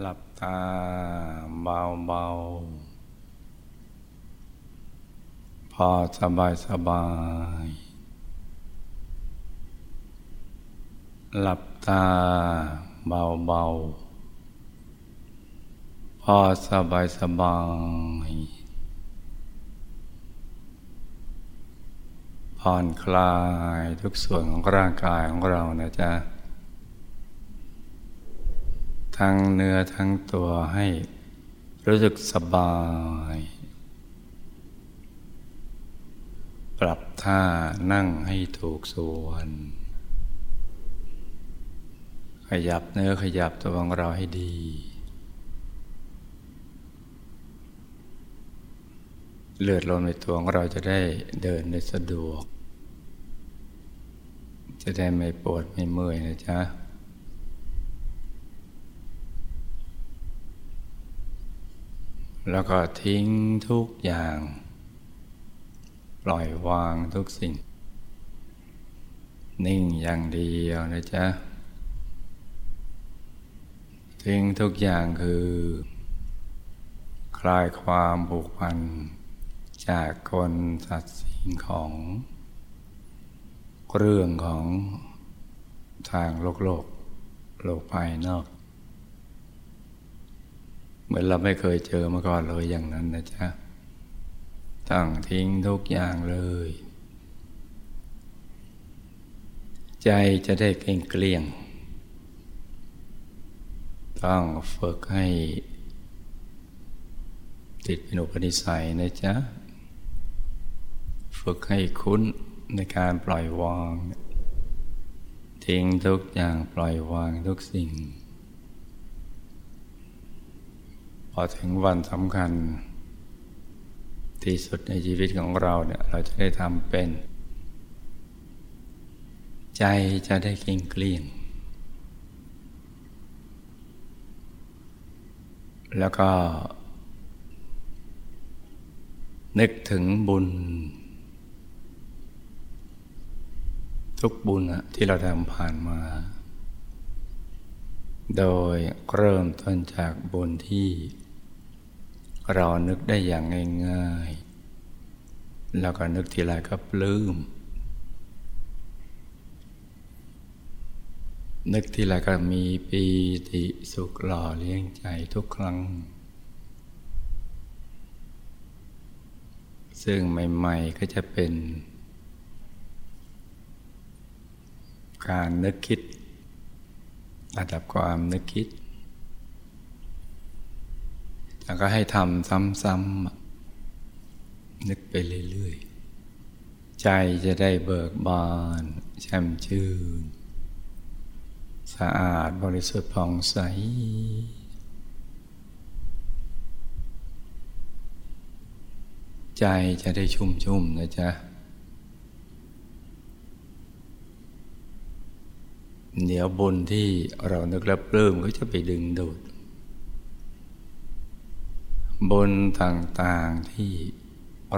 หลับตาเบาเบาพอสบายสบาย หลับตาเบาเบาพอสบายสบายผ่อนคลายทุกส่วนของร่างกายของเรานะจ๊ะ ทั้งเนื้อทั้งตัวให้รู้สึกสบาย ปรับท่านั่งให้ถูกส่วน ขยับเนื้อขยับตัวของเราให้ดี เลือดลมในตัวของเราจะได้เดินได้สะดวก จะได้ไม่ปวดไม่เมื่อยนะจ๊ะ แล้วก็ทิ้งทุกอย่าง ปล่อยวางทุกสิ่ง นิ่งอย่างเดียวนะจ๊ะ ทิ้งทุกอย่างคือ คลายความผูกพัน จากคนสัตว์สิ่งของ เรื่องของทางโลกโลก โลกภายนอก มือนเราไม่เคยเจอมาก่อนเลยอย่างนั้นนะจ๊ะตั้งทิ้งทุกอย่างเลย ใจจะได้เกลี้ยงเกลี้ยง ต้องฝึกให้ ติดเป็นอุปนิสัยนะจ๊ะ ฝึกให้คุ้นในการปล่อยวาง ทิ้งทุกอย่างปล่อยวางทุกสิ่ง พอถึงวันสำคัญ ที่สุดในชีวิตของเราเนี่ยเราจะได้ทำเป็น ใจจะได้เกลี้ยงเกลี้ยง แล้วก็ นึกถึงบุญ ทุกบุญที่เราทำผ่านมาโดยเริ่มต้นจากบุญที่ เรานึกได้อย่างง่ายๆ แล้วก็นึกทีไรก็ปลื้ม นึกทีไรก็มีปีติสุขหล่อเลี้ยงใจทุกครั้ง ซึ่งใหม่ๆก็จะเป็น การนึกคิดระดับความนึกคิด แล้วก็ให้ทำซ้ำๆนึกไปเรื่อยๆ ใจจะได้เบิกบานแช่มชื่น สะอาดบริสุทธิ์ผ่องใส ใจจะได้ชุ่มๆนะจ๊ะเดี๋ยวบุญที่เรานึกแล้วปลื้มก็จะไปดึงดูด บุญต่างๆที่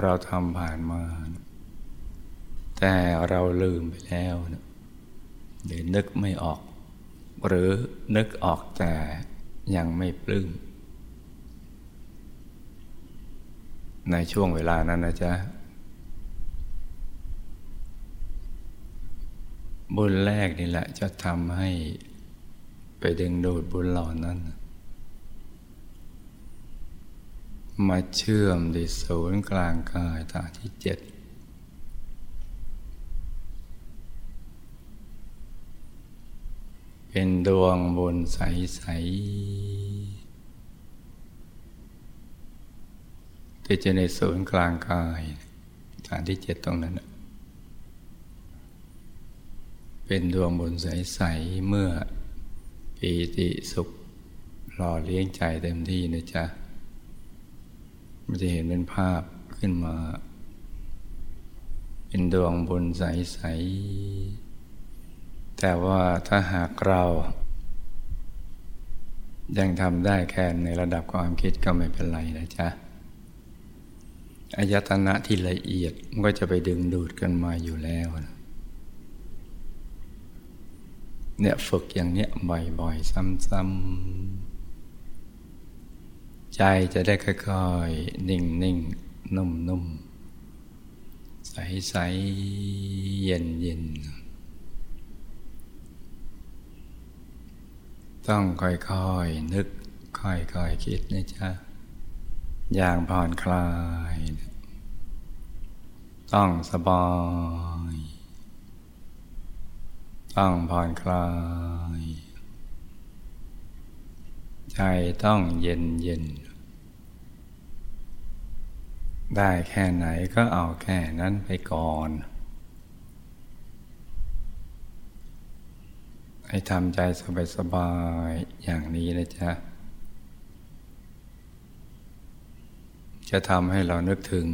เราทำผ่านมา แต่เราลืมไปแล้วหรือนึกไม่ออก หรือนึกออกแต่ยังไม่ปลื้มในช่วงเวลานั้นนะจ๊ะ บุญแรกนี่แหละจะทำให้ไปดึงดูดบุญเหล่านั้น มาเชื่อมในศูนย์กลางกายฐานที่เจ็ดเป็นดวงบุญใส ๆ ที่จะในศูนย์กลางกายฐานที่เจ็ดตรงนั้น เป็นดวงบุญใส ๆ เมื่อปีติสุขหล่อเลี้ยงใจเต็มที่นะจ๊ะ มันจะเห็นเป็นภาพขึ้นมา เป็นดวงบุญใส ๆ แต่ว่าถ้าหากเรา ยังทำได้แค่ในระดับความคิดก็ไม่เป็นไรนะจ๊ะอายตนะที่ละเอียดมันก็จะไปดึงดูดกันมาอยู่แล้วนะเนี่ยฝึกอย่างเนี้ยบ่อยๆ ซ้ำๆ ใจจะได้ค่อยๆ นิ่งนิ่งนุ่มนุ่มใสใสเย็นเย็นต้องค่อยๆ นึก ค่อยๆ คิดนะจ๊ะ อย่างผ่อนคลาย ต้องสบาย ต้องผ่อนคลาย ใจต้องเย็นเย็น ได้แค่ไหนก็เอาแค่นั้นไปก่อน ให้ทำใจสบายๆอย่างนี้นะจ๊ะ จะทำให้เรานึกถึง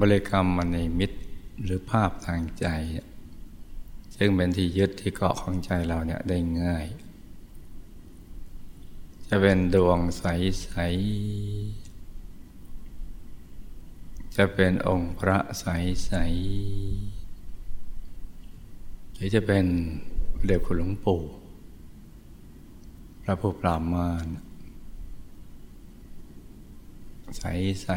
บริกรรมมันในมิตรหรือภาพทางใจ ซึ่งเป็นที่ยึดที่เกาะของใจเราเนี่ยได้ง่าย จะเป็นดวงใส ๆ จะเป็นองค์พระใสๆหรือจะเป็นเด็กคุณหลวงปู่ พระผู้ปราบมารใสใส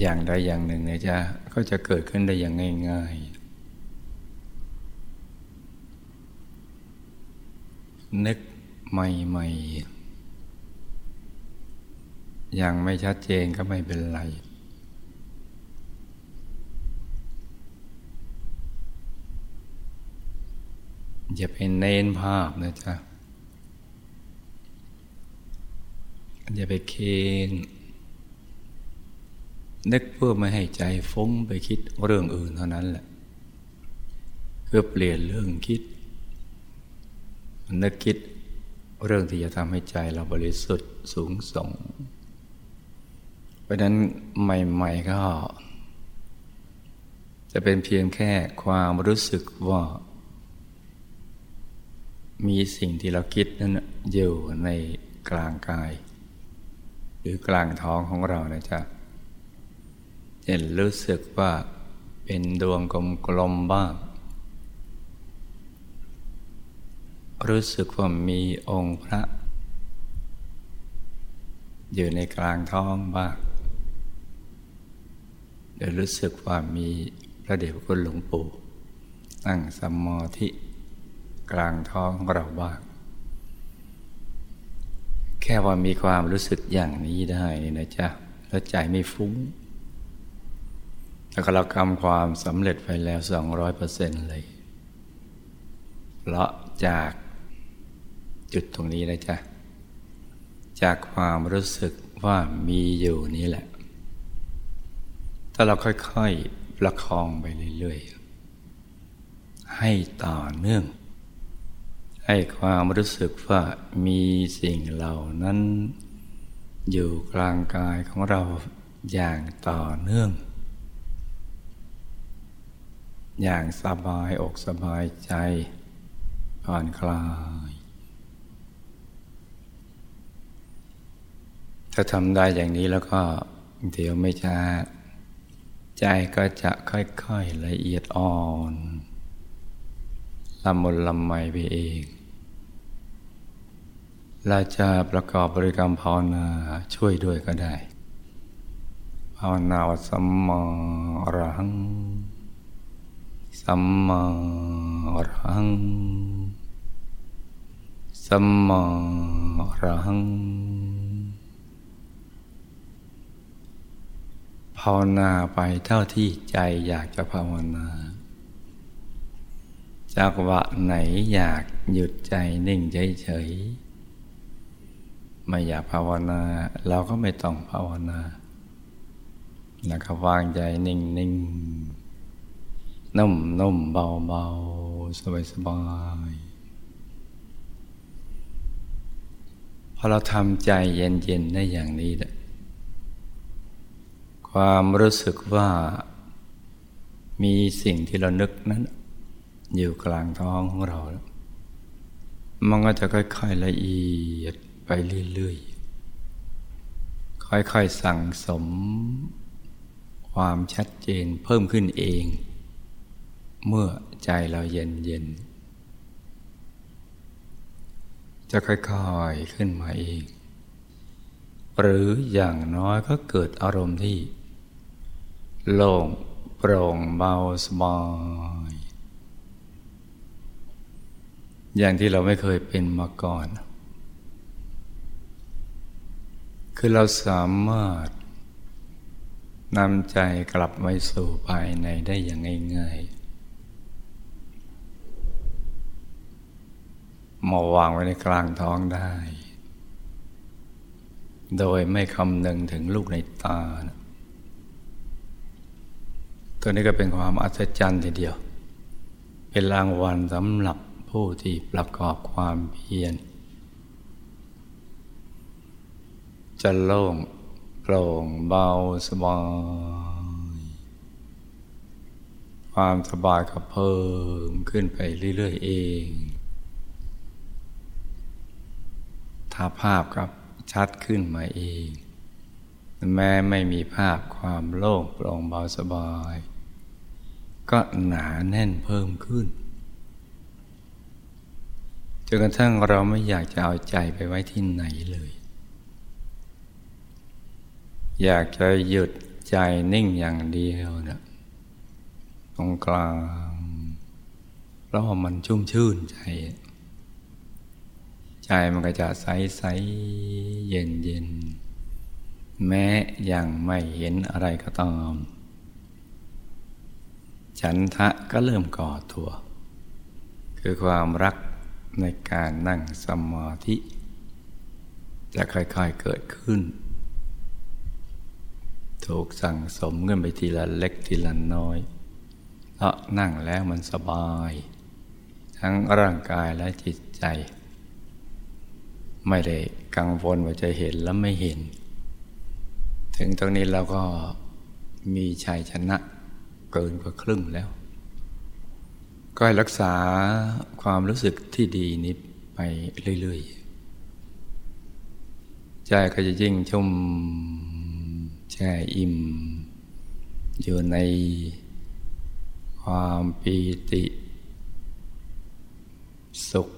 อย่างใดอย่างหนึ่งเนี่ยจะก็จะเกิดขึ้นได้อย่างง่าย ๆนึกใหม่ๆ ยังไม่ชัดเจนก็ไม่เป็นไร อย่าไปเน้นภาพนะจ๊ะ อย่าไปเคนนึกเพื่อไม่ให้ใจฟุ้งไปคิดเรื่องอื่นเท่านั้นแหละ เพื่อเปลี่ยนเรื่องคิด นึกคิดเรื่องที่จะทำให้ใจเราบริสุทธิ์สูงส่ง ราะนั้นใหม่ๆก็ จะเป็นเพียงแค่ความรู้สึกว่า มีสิ่งที่เราคิดนั้นอยู่ในกลางกาย หรือกลางท้องของเรานะจ๊ะเห็นรู้สึกว่าเป็นดวงกลมๆบ้าง รู้สึกว่ามีองค์พระ อยู่ในกลางท้องบ้าง เดี๋ยวรู้สึกว่ามีพระเดชพระคุณหลวงปู่นั่งสมาธิกลางท้องเราบ้างแค่ว่ามีความรู้สึกอย่างนี้ได้นี่นะจ๊ะแล้วใจไม่ฟุ้งแล้วก็เรากำความสำเร็จไปแล้วสองร้อยเปอร์เซ็นต์เลยเพราะจากจุดตรงนี้นะจ๊ะ จากความรู้สึกว่ามีอยู่นี้แหละ ถ้าเราค่อยๆประคองไปเรื่อยๆ ให้ต่อเนื่อง ให้ความรู้สึกว่ามีสิ่งเหล่านั้น อยู่กลางกายของเราอย่างต่อเนื่อง อย่างสบายอกสบายใจผ่อนคลาย ถ้าทำได้อย่างนี้แล้วก็เดี๋ยวไม่ช้า ใจก็จะค่อยๆละเอียดอ่อนละมุนละไมไปเอง เราจะประกอบบริกรรมภาวนาช่วยด้วยก็ได้ภาวนาสัมมาอรหัง สัมมาอรหัง สัมมาอรหัง ภาวนาไปเท่าที่ใจอยากจะภาวนาจากวะไหนอยากหยุดใจนิ่งเฉยๆไม่อยากภาวนา เราก็ไม่ต้องภาวนาแล้วก็วางใจนิ่งนิ่งนุ่มนุ่มเบาเบาสบายสบายพอเราทำใจเย็นเย็นได้อย่างนี้แหละ ความรู้สึกว่ามีสิ่งที่เรานึกนั้น อยู่กลางท้องของเรา มันก็จะค่อยๆละเอียดไปเรื่อยๆ ค่อยๆสั่งสม ความชัดเจนเพิ่มขึ้นเอง เมื่อใจเราเย็นเย็นจะค่อยๆขึ้นมาเอง หรืออย่างน้อยก็เกิดอารมณ์ที่ โล่งโปร่งเบาสบายอย่างที่เราไม่เคยเป็นมาก่อน คือเราสามารถนำใจกลับไปสู่ภายในได้อย่างง่ายๆมาวางไว้ในกลางท้องได้ โดยไม่คำนึงถึงลูกในตานะ ตัวนี้ก็เป็นความอัศจรรย์ทีเดียว เป็นรางวัลสำหรับผู้ที่ประกอบความเพียร จะโล่งโปร่งเบาสบาย ความสบายก็เพิ่มขึ้นไปเรื่อย ๆ เอง ถ้าภาพกับชัดขึ้นมาเอง แม้ไม่มีภาพความโล่งโปร่งเบาสบาย ก็หนาแน่นเพิ่มขึ้นจนกระทั่งเราไม่อยากจะเอาใจไปไว้ที่ไหนเลย อยากจะหยุดใจนิ่งอย่างเดียวนะตรงกลางเพราะมันชุ่มชื่นใจ ใจมันก็จะใสใสเย็นเย็น แม้ยังไม่เห็นอะไรก็ตามฉันทะก็เริ่มก่อตัว คือความรักในการนั่งสมาธิ จะค่อยๆเกิดขึ้น ถูกสั่งสมกันไปทีละเล็กทีละน้อยเพราะนั่งแล้วมันสบาย ทั้งร่างกายและจิตใจ ไม่ได้กังวลว่าจะเห็นแล้วไม่เห็น ถึงตรงนี้เราก็มีชัยชนะเกินกว่าครึ่งแล้ว ก็รักษาความรู้สึกที่ดีนี้ไปเรื่อยๆ ใจก็จะยิ่งชุ่มแช่อิ่ม อยู่ในความปีติ สุข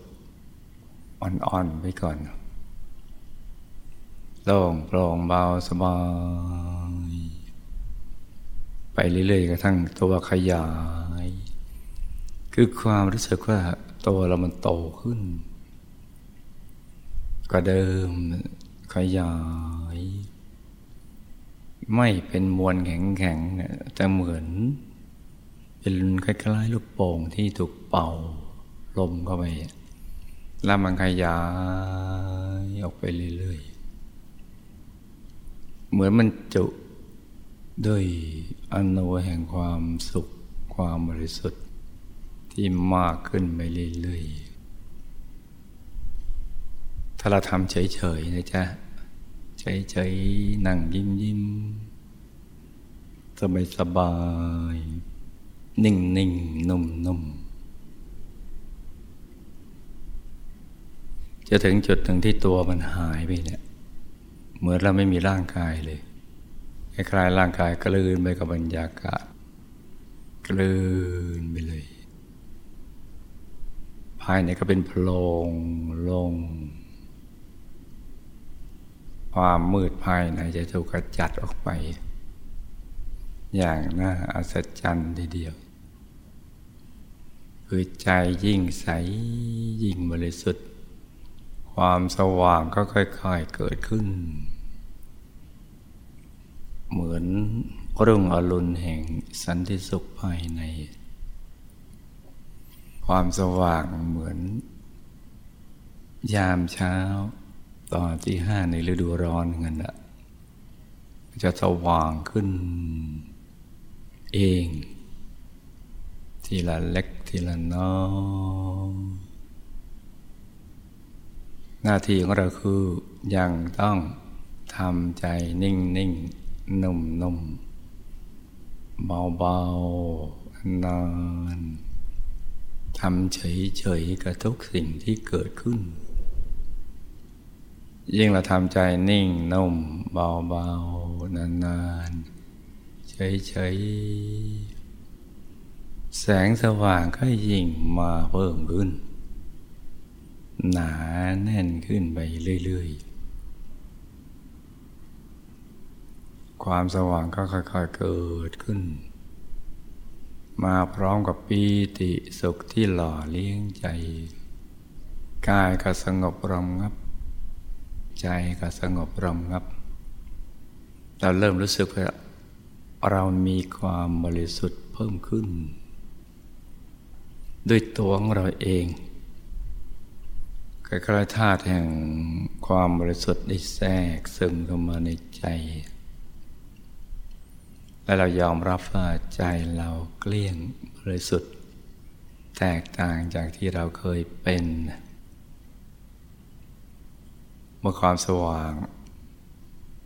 อ่อนๆไปก่อน โล่งโปร่งเบาสบาย ไปเรื่อยๆกระทั่งตัวขยาย คือความรู้สึกว่าตัวเรามันโตขึ้นก็เดิมขยาย ไม่เป็นมวลแข็งๆจะเหมือนเป็นคล้ายๆลูกโป่งที่ถูกเป่าลมเข้าไปแล้วมันขยายออกไปเรื่อยๆ เหมือนมันจุด้วยอนุแห่งความสุขความบริสุทธิ์ ที่มากขึ้นไปเรื่อยๆ ถ้าเราทำเฉยๆนะจ๊ะ เฉยๆ นั่งยิ้มยิ้มสบายสบาย นิ่งนิ่งนุ่มนุ่มจะถึงจุดหนึ่งที่ตัวมันหายไปเนี่ย เหมือนเราไม่มีร่างกายเลยคล้ายๆร่างกายกลืนไปกับบรรยากาศกลืนไปเลย ภายในก็เป็นโพรงลง ความมืดภายในจะถูกกระจัดออกไป อย่างน่าอัศจรรย์ทีเดียว คือใจยิ่งใสยิ่งบริสุทธิ์ ความสว่างก็ค่อย ๆเกิดขึ้น เหมือนรุ่งอรุณแห่งสันติสุขภายใน ความสว่างเหมือน ยามเช้าตอนที่ห้าในฤดูร้อนเงินละจะสว่างขึ้นเอง ทีละเล็กทีละน้อยหน้าที่ของเราคือยังต้องทำใจนิ่งนิ่ง นุ่มนุ่มเบาเบานานทำเฉยเฉยกับทุกสิ่งที่เกิดขึ้น ยิ่งเราทำใจนิ่งนุ่มเบาเบานานนานเฉยเฉยแสงสว่างก็ยิ่งมาเพิ่มขึ้น หนาแน่นขึ้นไปเรื่อยๆ ความสว่างก็ค่อยๆเกิดขึ้น มาพร้อมกับปีติสุขที่หล่อเลี้ยงใจ กายก็สงบรมงับ ใจก็สงบรมงับ เราเริ่มรู้สึกว่าเรามีความบริสุทธิ์เพิ่มขึ้น ด้วยตัวของเราเองคล้ายๆธาตุแห่งความบริสุทธิ์ได้แทรกซึมเข้ามาในใจ และเรายอมรับว่าใจเราเกลี้ยงบริสุทธิ์ แตกต่างจากที่เราเคยเป็นเมื่อความสว่าง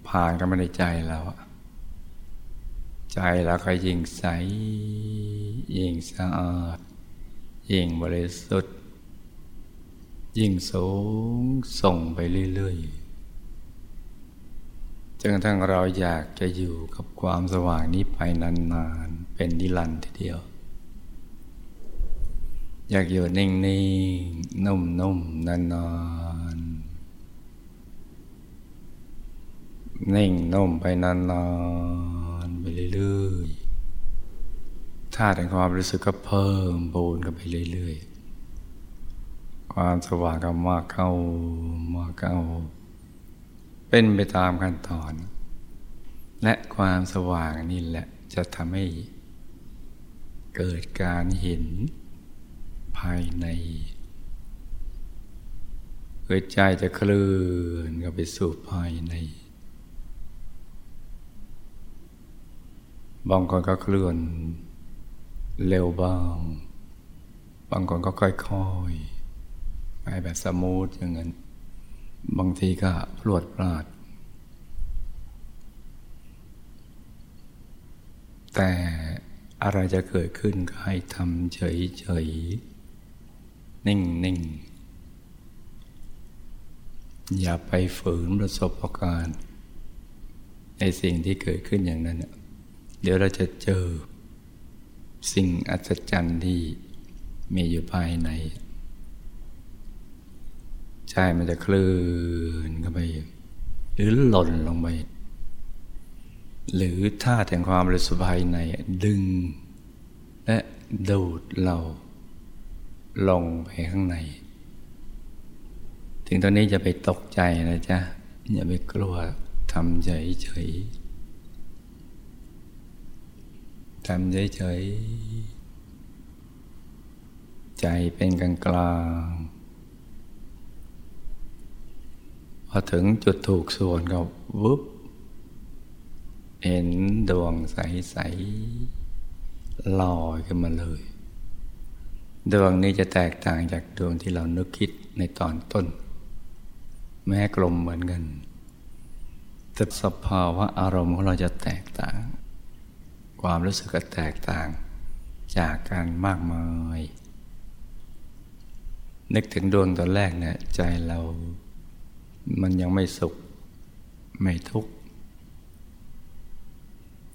ผ่านกันมาในใจเราใจเราก็ยิ่งใส ยิ่งสะอาด ยิ่งบริสุทธิ์ ยิ่งสูงส่งไปเรื่อยๆ จนกระทั่งเราอยากจะอยู่กับความสว่างนี้ไปนานๆ เป็นนิรันดร์ทีเดียว อยากอยู่นิ่งๆนุ่มๆนานๆนิ่งนุ่มไปนานๆไปเรื่อยๆธาตุแห่งความรู้สึกก็เพิ่มบูนกันไปเรื่อยๆ ความสว่างก็มากเข้ามากเข้า เป็นไปตามขั้นตอน และความสว่างนี่แหละจะทำให้เกิดการเห็นภายในเกิดใจจะเคลื่อนเข้าไปสู่ภายใน บางคนก็เคลื่อนเร็วบ้าง บางคนก็ค่อยๆไปแบบสมูทอย่างนั้น บางทีก็พลวดพลาด แต่อะไรจะเกิดขึ้นก็ให้ทำเฉยๆ นิ่งๆ อย่าไปฝืนประสบการณ์ในสิ่งที่เกิดขึ้นอย่างนั้น เดี๋ยวเราจะเจอสิ่งอัศจรรย์ที่มีอยู่ภายใน ใจมันจะคลื่นเข้าไปหรือหล่นลงไปหรือท่าแต่งความบริสุทธิ์ภายในดึง และดูดเราลงไปข้างใน ถึงตอนนี้จะไปตกใจนะจ๊ะ อย่าไปกลัวทำเฉยๆทำเฉยๆใจเป็นกลางกลาง พอถึงจุดถูกส่วนก็วุบเห็นดวงใสๆลอยขึ้นมาเลย ดวงนี้จะแตกต่างจากดวงที่เรานึกคิดในตอนต้น แม้กลมเหมือนกันแต่สภาวะอารมณ์ของเราจะแตกต่าง ความรู้สึกก็แตกต่างจากกันมากมาย นึกถึงดวงตอนแรกเนี่ยใจเรา มันยังไม่สุขไม่ทุกข์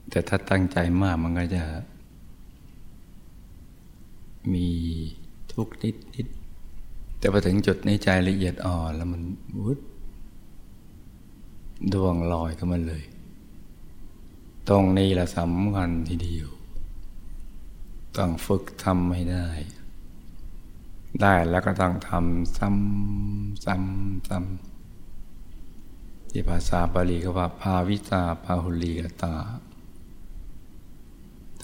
แต่ถ้าตั้งใจมากมันก็จะ มีทุกข์นิดนิดแต่พอถึงจุดนี้ใจละเอียดอ่อนแล้วมันวุดดวงลอยขึ้นมาเลย ตรงนี้แหละสำคัญทีเดียว ต้องฝึกทำให้ได้ ได้แล้วก็ต้องทำซ้ำซ้ำซ้ำ ที่ภาษาบาลีก็ว่า ภาวิตาภาหุลีกตา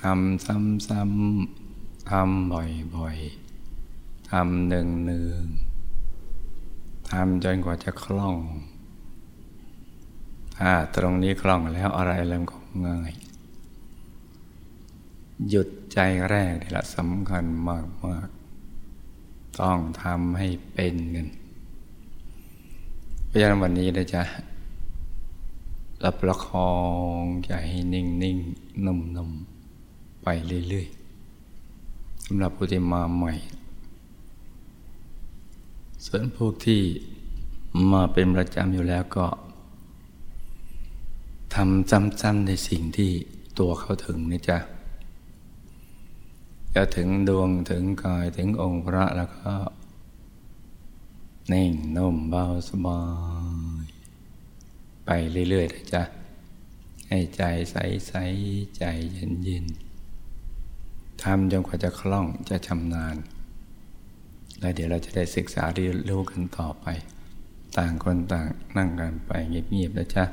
ทำซ้ำซ้ำทำบ่อยบ่อยทำหนึ่งหนึ่งทำจนกว่าจะคล่องถ้าตรงนี้คล่องแล้วอะไรเริ่มก็ง่าย หยุดใจแรกนี่แหละสำคัญมากมากต้องทำให้เป็นกันเพราะฉะนั้นวันนี้นะจ๊ะ รับประคองใจให้นิ่งนิ่งนุ่มนุ่มไปเรื่อยๆสำหรับผู้ที่มาใหม่ ส่วนพวกที่มาเป็นประจำอยู่แล้วก็ทำซ้ำๆในสิ่งที่ตัวเขาถึงนี่จ้ะจะถึงดวงถึงกายถึงองค์พระแล้วก็นิ่งนุ่มเบาสบาย ไปเรื่อยๆนะจ๊ะให้ใจใสๆใจเย็นๆทำจนกว่าจะคล่องจะชำนาญ แล้วเดี๋ยวเราจะได้ศึกษาเรียนรู้กันต่อไป ต่างคนต่างนั่งกันไปเงียบๆนะจ๊ะ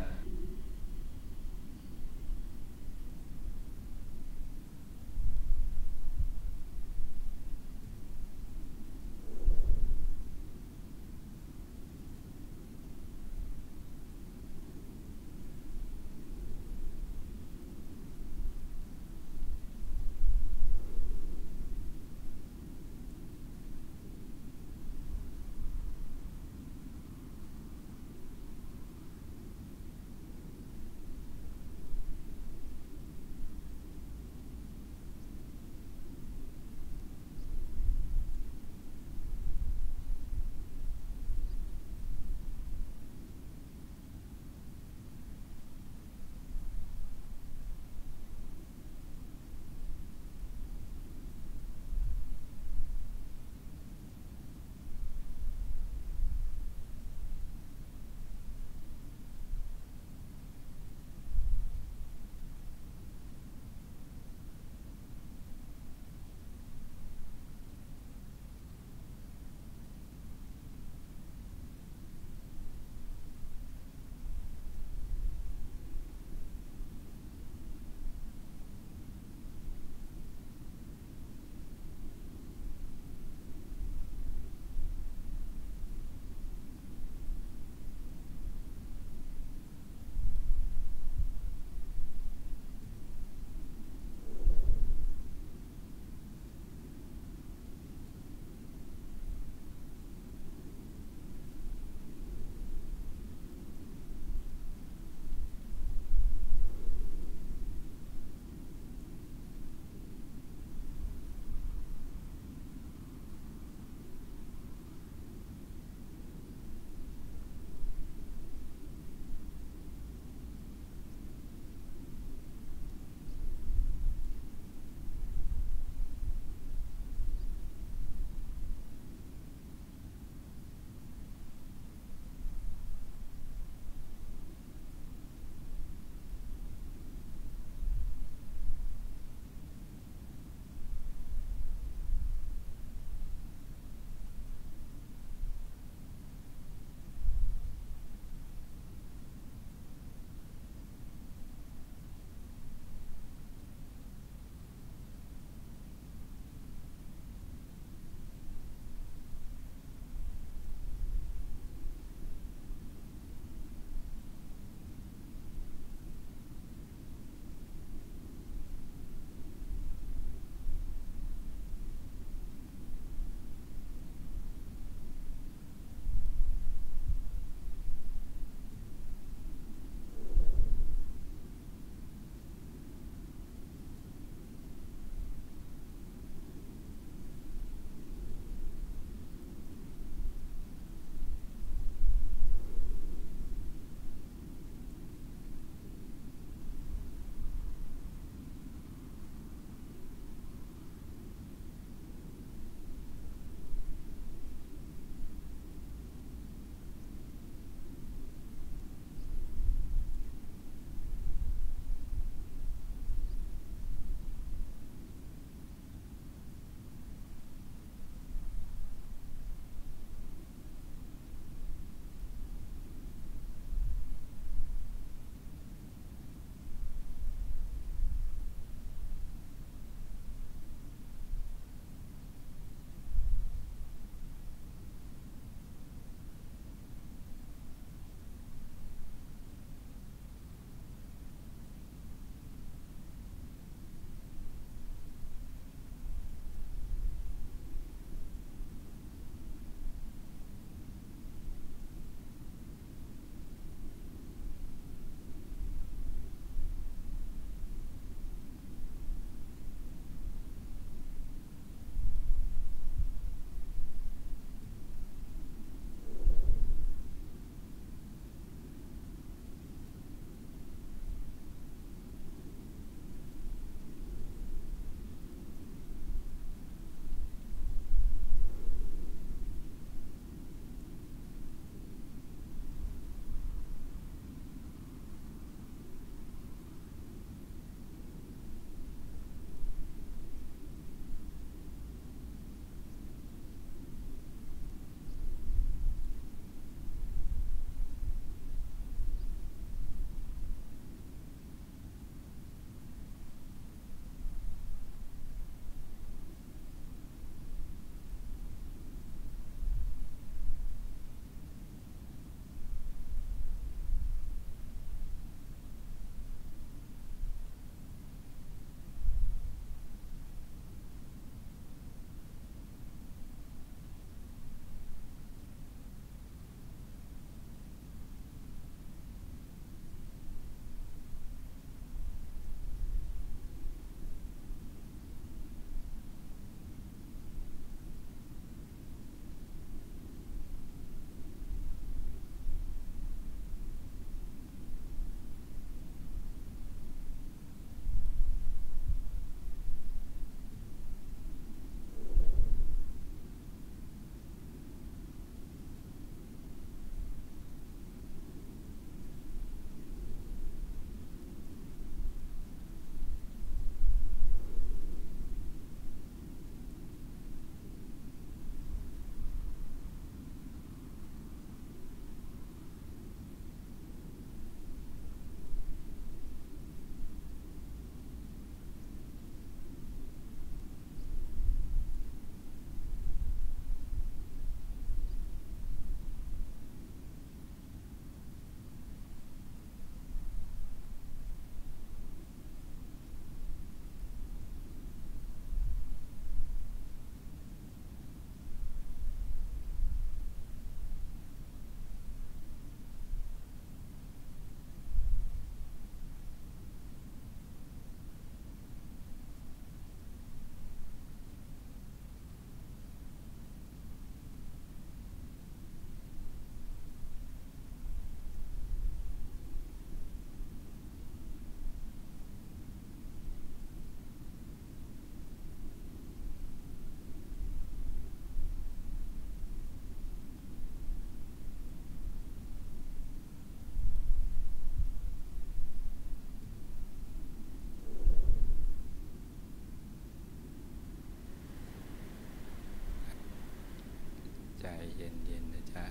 ใจเย็นๆนะจ๊ะ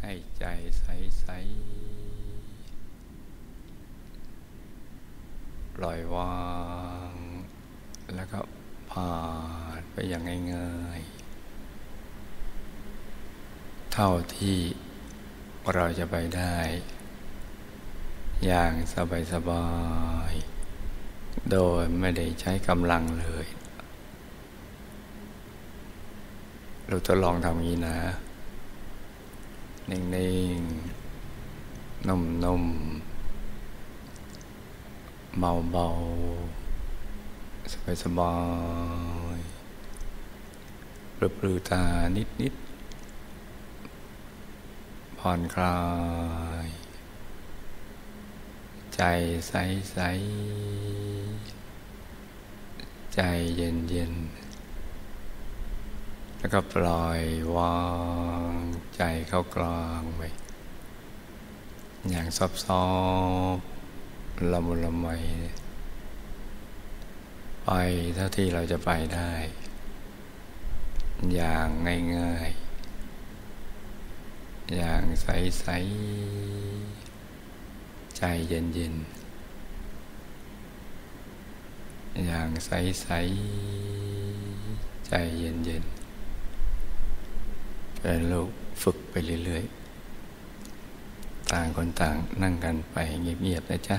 ให้ใจใสๆปล่อยวาง แล้วก็ผ่านไปอย่างง่ายๆ เท่าที่เราจะไปได้ อย่างสบายๆ โดยไม่ได้ใช้กำลังเลย เราจะลองทำงี้นะ นิ่งๆ นุ่มๆ เบาๆ สบายๆปลือตานิดๆ ผ่อนคลาย ใจใสๆ ใจเย็นๆ แล้วก็ปล่อยวางใจเข้ากลางไปอย่างซอบซอบละมุนละไมไปเท่าที่เราจะไปได้ อย่างง่ายๆ อย่างใสๆ ใจเย็นๆ อย่างใสๆ ใจเย็นๆ เป็นลูกฝึกไปเรื่อยๆ ต่างคนต่างนั่งกันไปเงียบๆนะจ๊ะ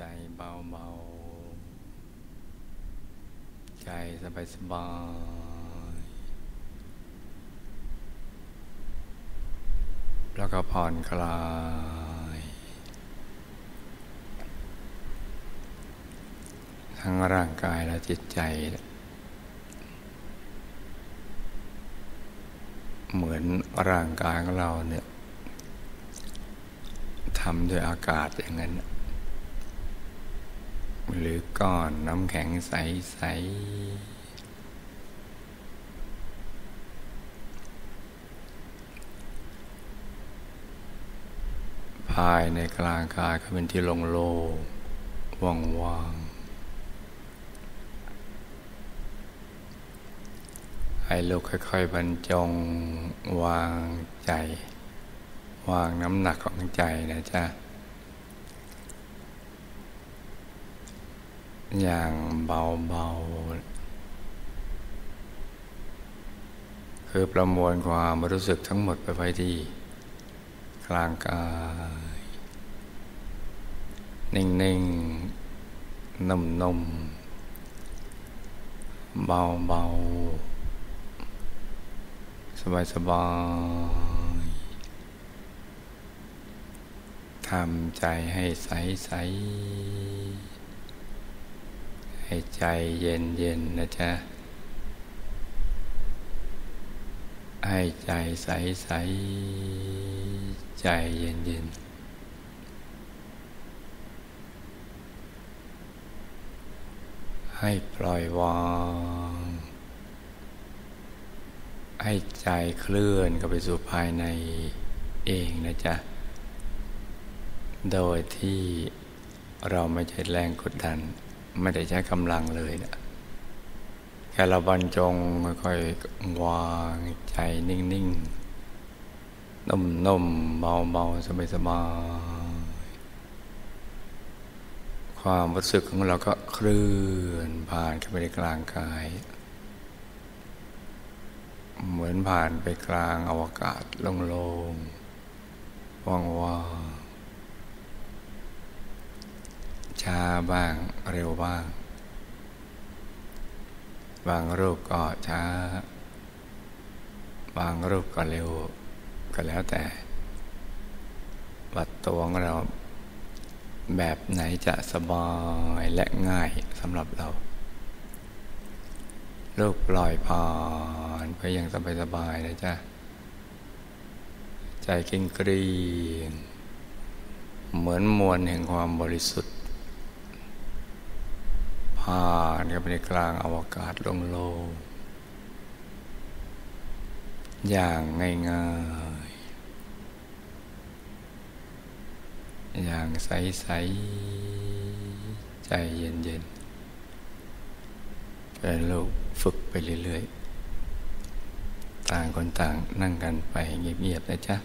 ใจเบาๆใจสบายสบายแล้วก็ผ่อนคลาย ทั้งร่างกายและจิตใจ เหมือนร่างกายของเราเนี่ยทำด้วยอากาศอย่างนั้น หรือก้อนน้ำแข็งใส ๆ ภายในกลางกายก็เป็นที่ลงโลว่างว่างให้ลูกค่อย ๆ บรรจงวางใจ วางน้ำหนักของใจนะจ๊ะ อย่างเบาๆ คือประมวลความรู้สึกทั้งหมดไปไว้ที่กลางกาย นิ่งๆ นุ่มๆ เบาๆ สบายๆ ทำใจให้ใสใส ให้ใจเย็นเย็นนะจ๊ะ ให้ใจใสใสใจเย็นเย็นให้ปล่อยวาง ให้ใจเคลื่อนเข้าไปสู่ภายในเองนะจ๊ะ โดยที่เราไม่ใช้แรงกดดัน ไม่ได้ใช้กำลังเลยนะแค่เราบรรจงค่อยๆวางใจนิ่งๆนุ่มๆเบาๆสบายๆความรู้สึกของเราก็เคลื่อนผ่านเข้าไปในกลางกาย เหมือนผ่านไปกลางอวกาศโล่งๆว่างๆ ช้าบ้างเร็วบ้าง บางรูปก็ช้า บางรูปก็เร็ว ก็แล้วแต่วัดตัวของเราแบบไหนจะสบายและง่ายสำหรับเราลูกปล่อยผ่านไปอย่างสบายๆนะจ๊ะ ใจเก่งกรีงเหมือนมวลแห่งความบริสุทธิ์ ผ่านเข้าไปในกลางอวกาศโล่งๆอย่างง่ายๆ อย่างใสๆ ใจเย็นๆเป็นลูกฝึกไปเรื่อยๆ ต่างคนต่างนั่งกันไปเงียบๆนะจ๊ะ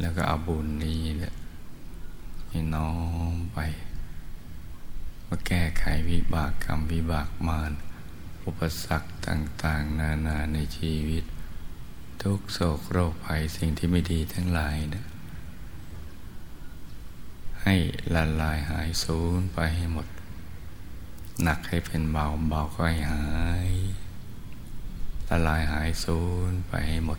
แล้วก็เอาบุญนี้เนี่ยให้น้อมไปมาแก้ไขวิบากกรรมวิบากมารอุปสรรคต่าง ๆ นานาในชีวิต ทุกโศกโรคภัยสิ่งที่ไม่ดีทั้งหลายนะให้ละลายหายสูญไปให้หมด หนักให้เป็นเบาเบาก็ให้หายละลายหายสูญไปให้หมด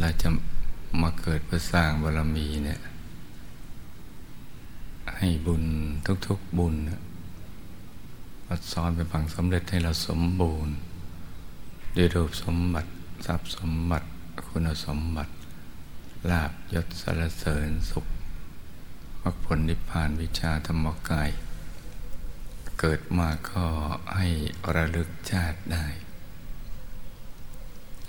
เราจะมาเกิดเพื่อสร้างบารมีเนี่ย ให้บุญทุกๆบุญมาซ้อนไปฝังสำเร็จให้เราสมบูรณ์ด้วยรูปสมบัติทรัพย์สมบัติคุณสมบัติลาบยศสารเสริญสุขมรรคผลนิพพานวิชาธรรมกาย เกิดมาก็ให้ระลึกชาติได้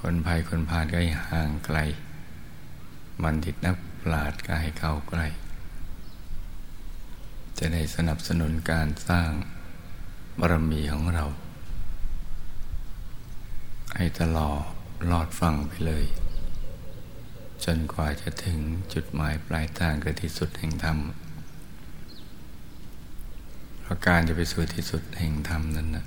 คนภัยคนพาลก็ให้ห่างไกล มันติดนักปราดก็ให้เข้าใกล้ จะได้สนับสนุนการสร้างบารมีของเรา ให้ตลอดลอดฟังไปเลย จนกว่าจะถึงจุดหมายปลายทางคือที่สุดแห่งธรรมเพราะการจะไปสู่ที่สุดแห่งธรรมนั้นนะ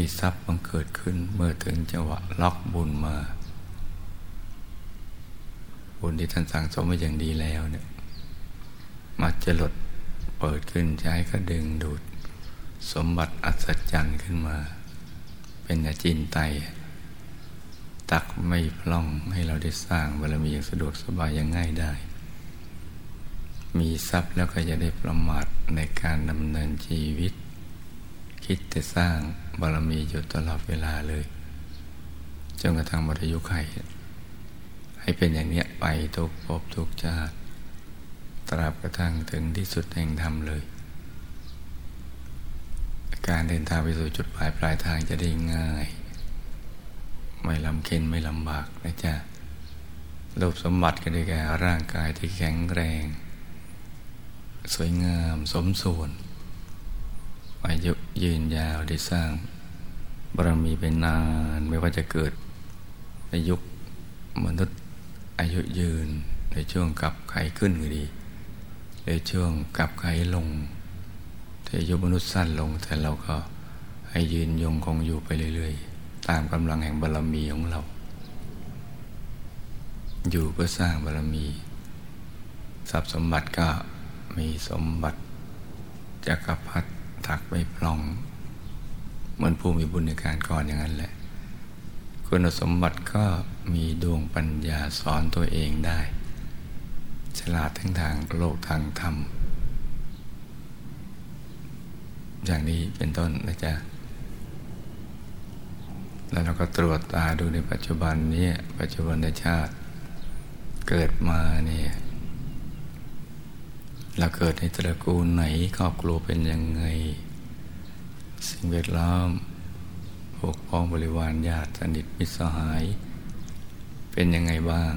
ที่ทรัพย์มันเกิดขึ้นเมื่อถึงจังหวะล็อกบุญมา บุญที่ท่านสั่งสมไว้อย่างดีแล้วเนี่ยมาจะหลดเปิดขึ้นใช้ก็ดึงดูด สมบัติอัศจรรย์ขึ้นมา เป็นอาจินไต ตักไม่พล่องให้เราได้สร้างบารมีอย่างสะดวกสบายอย่างง่ายได้ มีทรัพย์แล้วก็จะได้ประมาทในการดำเนินชีวิต คิดจะสร้าง บารมีอยู่ตลอดเวลาเลยจนกระทั่งมรยุไขให้เป็นอย่างนี้ไปทุกภพทุกชาติตราบกระทั่งถึงที่สุดแห่งธรรมเลย การเดินทางไปสู่จุดปลายปลายทางจะได้ง่าย ไม่ลำเค็นไม่ลำบากนะจ๊ะรูปสมบัติก็ได้แก่ร่างกายที่แข็งแรง สวยงามสมส่วน อายุยืนยาวได้สร้างบารมีเป็นนานไม่ว่าจะเกิดในยุคมนุษย์อายุยืนในช่วงกับไขขึ้นก็ดี ในช่วงกับไขลงแต่อายุมนุษย์สั้นลงแต่เราก็ให้ยืนยงคงอยู่ไปเรื่อยๆ ตามกำลังแห่งบารรมีของเรา อยู่เพื่อสร้างบารรมีทรัพย์สมบัติก็มีสมบัติจักรพรรดิ ถักไม่พลอง เหมือนผู้มีบุญในการก่อนอย่างนั้นแหละ คุณสมบัติก็มีดวงปัญญาสอนตัวเองได้ ฉลาดทั้งทางโลกทางธรรม อย่างนี้เป็นต้นนะจ๊ะ แล้วเราก็ตรวจตาดูในปัจจุบันนี้ปัจจุบันในชาติเกิดมาเนี่ย เราเกิดในตระกูลไหนครอบครัวเป็นยังไง สิ่งแวดล้อมพวกพ้องบริวารญาติสนิทมิตรสหาย เป็นยังไงบ้าง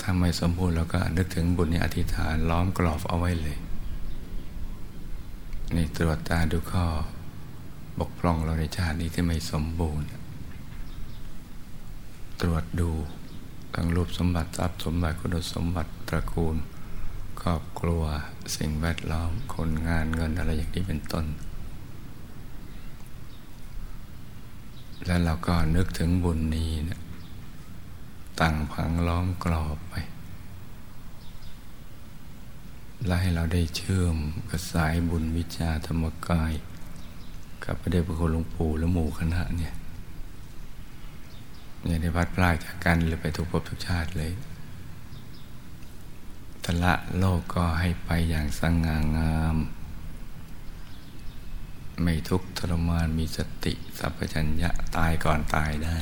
ถ้าไม่สมบูรณ์เราก็นึกถึงบุญในอธิษฐานล้อมกรอบเอาไว้เลยนี่ตรวจตาดูข้อ บกพร่องเราในชาตินี้ที่ไม่สมบูรณ์ ตรวจดูทั้งรูปสมบัติทรัพย์สมบัติคุณสมบัติตระกูล ครอบครัวสิ่งแวดล้อมคนงานเงินอะไรอย่างนี้เป็นต้น แล้วเราก็นึกถึงบุญนี้นะตั้งพังล้อมกรอบไป และให้เราได้เชื่อมกับสายบุญวิชาธรรมกาย กับพระเดชพระคุณหลวงปู่และหมู่คณะเนี่ยเนี่ยได้พัดพลาดจากกันเลยไปทุกภพทุกชาติเลย ละโลกก็ให้ไปอย่างสง่างาม ไม่ทุกข์ทรมานมีสติสัพพัญญะตายก่อนตายได้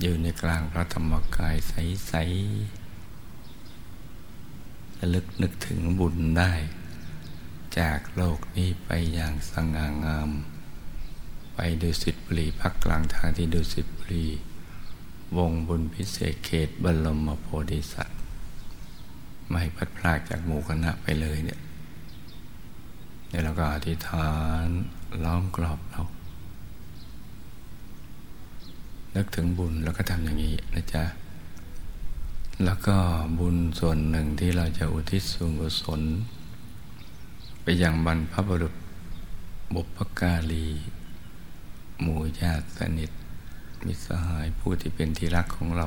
อยู่ในกลางพระธรรมกายใสๆระลึกนึกถึงบุญได้ จากโลกนี้ไปอย่างสง่างาม ไปดูสิบุรีพักกลางทางที่ดูสิบุรีวงบุญพิเศษเขตบรมโพธิสัตว์ ไม่ให้พัดพลาดจากหมู่คณะไปเลยเนี่ยเดี๋ยวเราก็อธิษฐานล้อมกรอบเรานึกถึงบุญแล้วก็ทำอย่างนี้นะจ๊ะ แล้วก็บุญส่วนหนึ่งที่เราจะอุทิศส่วนกุศล ไปยังบรรพบุรุษบุพการี หมู่ญาติสนิทมิสหายผู้ที่เป็นที่รักของเรา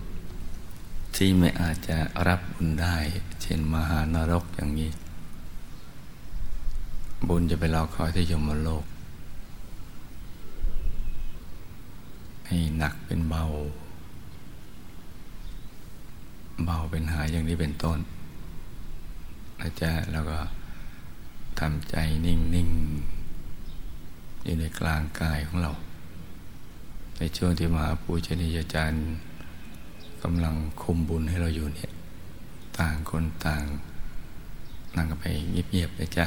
ที่ไม่อาจจะรับบุญได้ เช่นมหานรกอย่างนี้ บุญจะไปรอคอยที่ยมโลก ให้หนักเป็นเบา เบาเป็นหายอย่างนี้เป็นต้นนะจ๊ะแล้วก็ทำใจนิ่งนิ่งอยู่ในกลางกายของเรา ในช่วงที่มหาปูชนียาจารย์ กำลังคุมบุญให้เราอยู่เนี่ย ต่างคนต่างนั่งกันไปเงียบๆเลยจ้ะ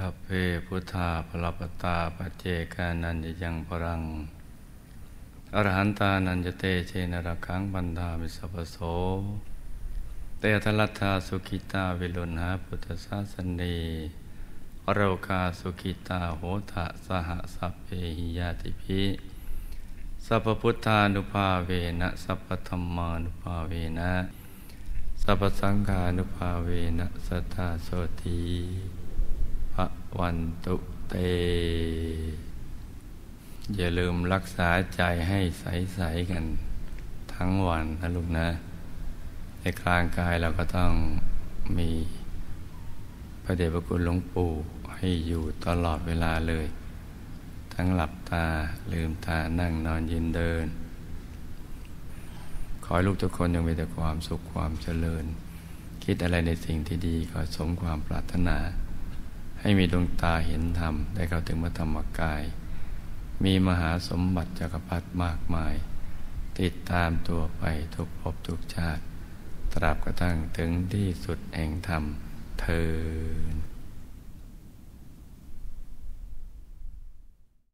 สัพเพพุท ธาพลปตาปเจกานันยยังพรัง อรหันตานันจเตเชนรคังบันดามิสัพโส เตทลัตถาสุขิตาวิลุณหาพุทธศาสนีโรกาสุขิตาโหทะสหสัพเพหิยาติภิสัพพุทธานุภาเวนะสัพพธรรมานุภาเวนะสัพพสังฆานุภาเวนะสัทธาโสตี วันตุเต อย่าลืมรักษาใจให้ใส ๆ กันทั้งวันนะลูกนะ ในกลางกายเราก็ต้องมีพระเดชพระคุณหลวงปู่ให้อยู่ตลอดเวลาเลย ทั้งหลับตาลืมตานั่งนอนยืนเดิน ขอให้ลูกทุกคนยังมีแต่ความสุขความเจริญ คิดอะไรในสิ่งที่ดีก็สมความปรารถนา ให้มีดวงตาเห็นธรรม ได้เข้าถึงพระธรรมกาย มีมหาสมบัติจักรพรรดิมากมาย ติดตามตัวไปทุกภพทุกชาติ ตราบกระทั่งถึงที่สุดแห่งธรรมเธอ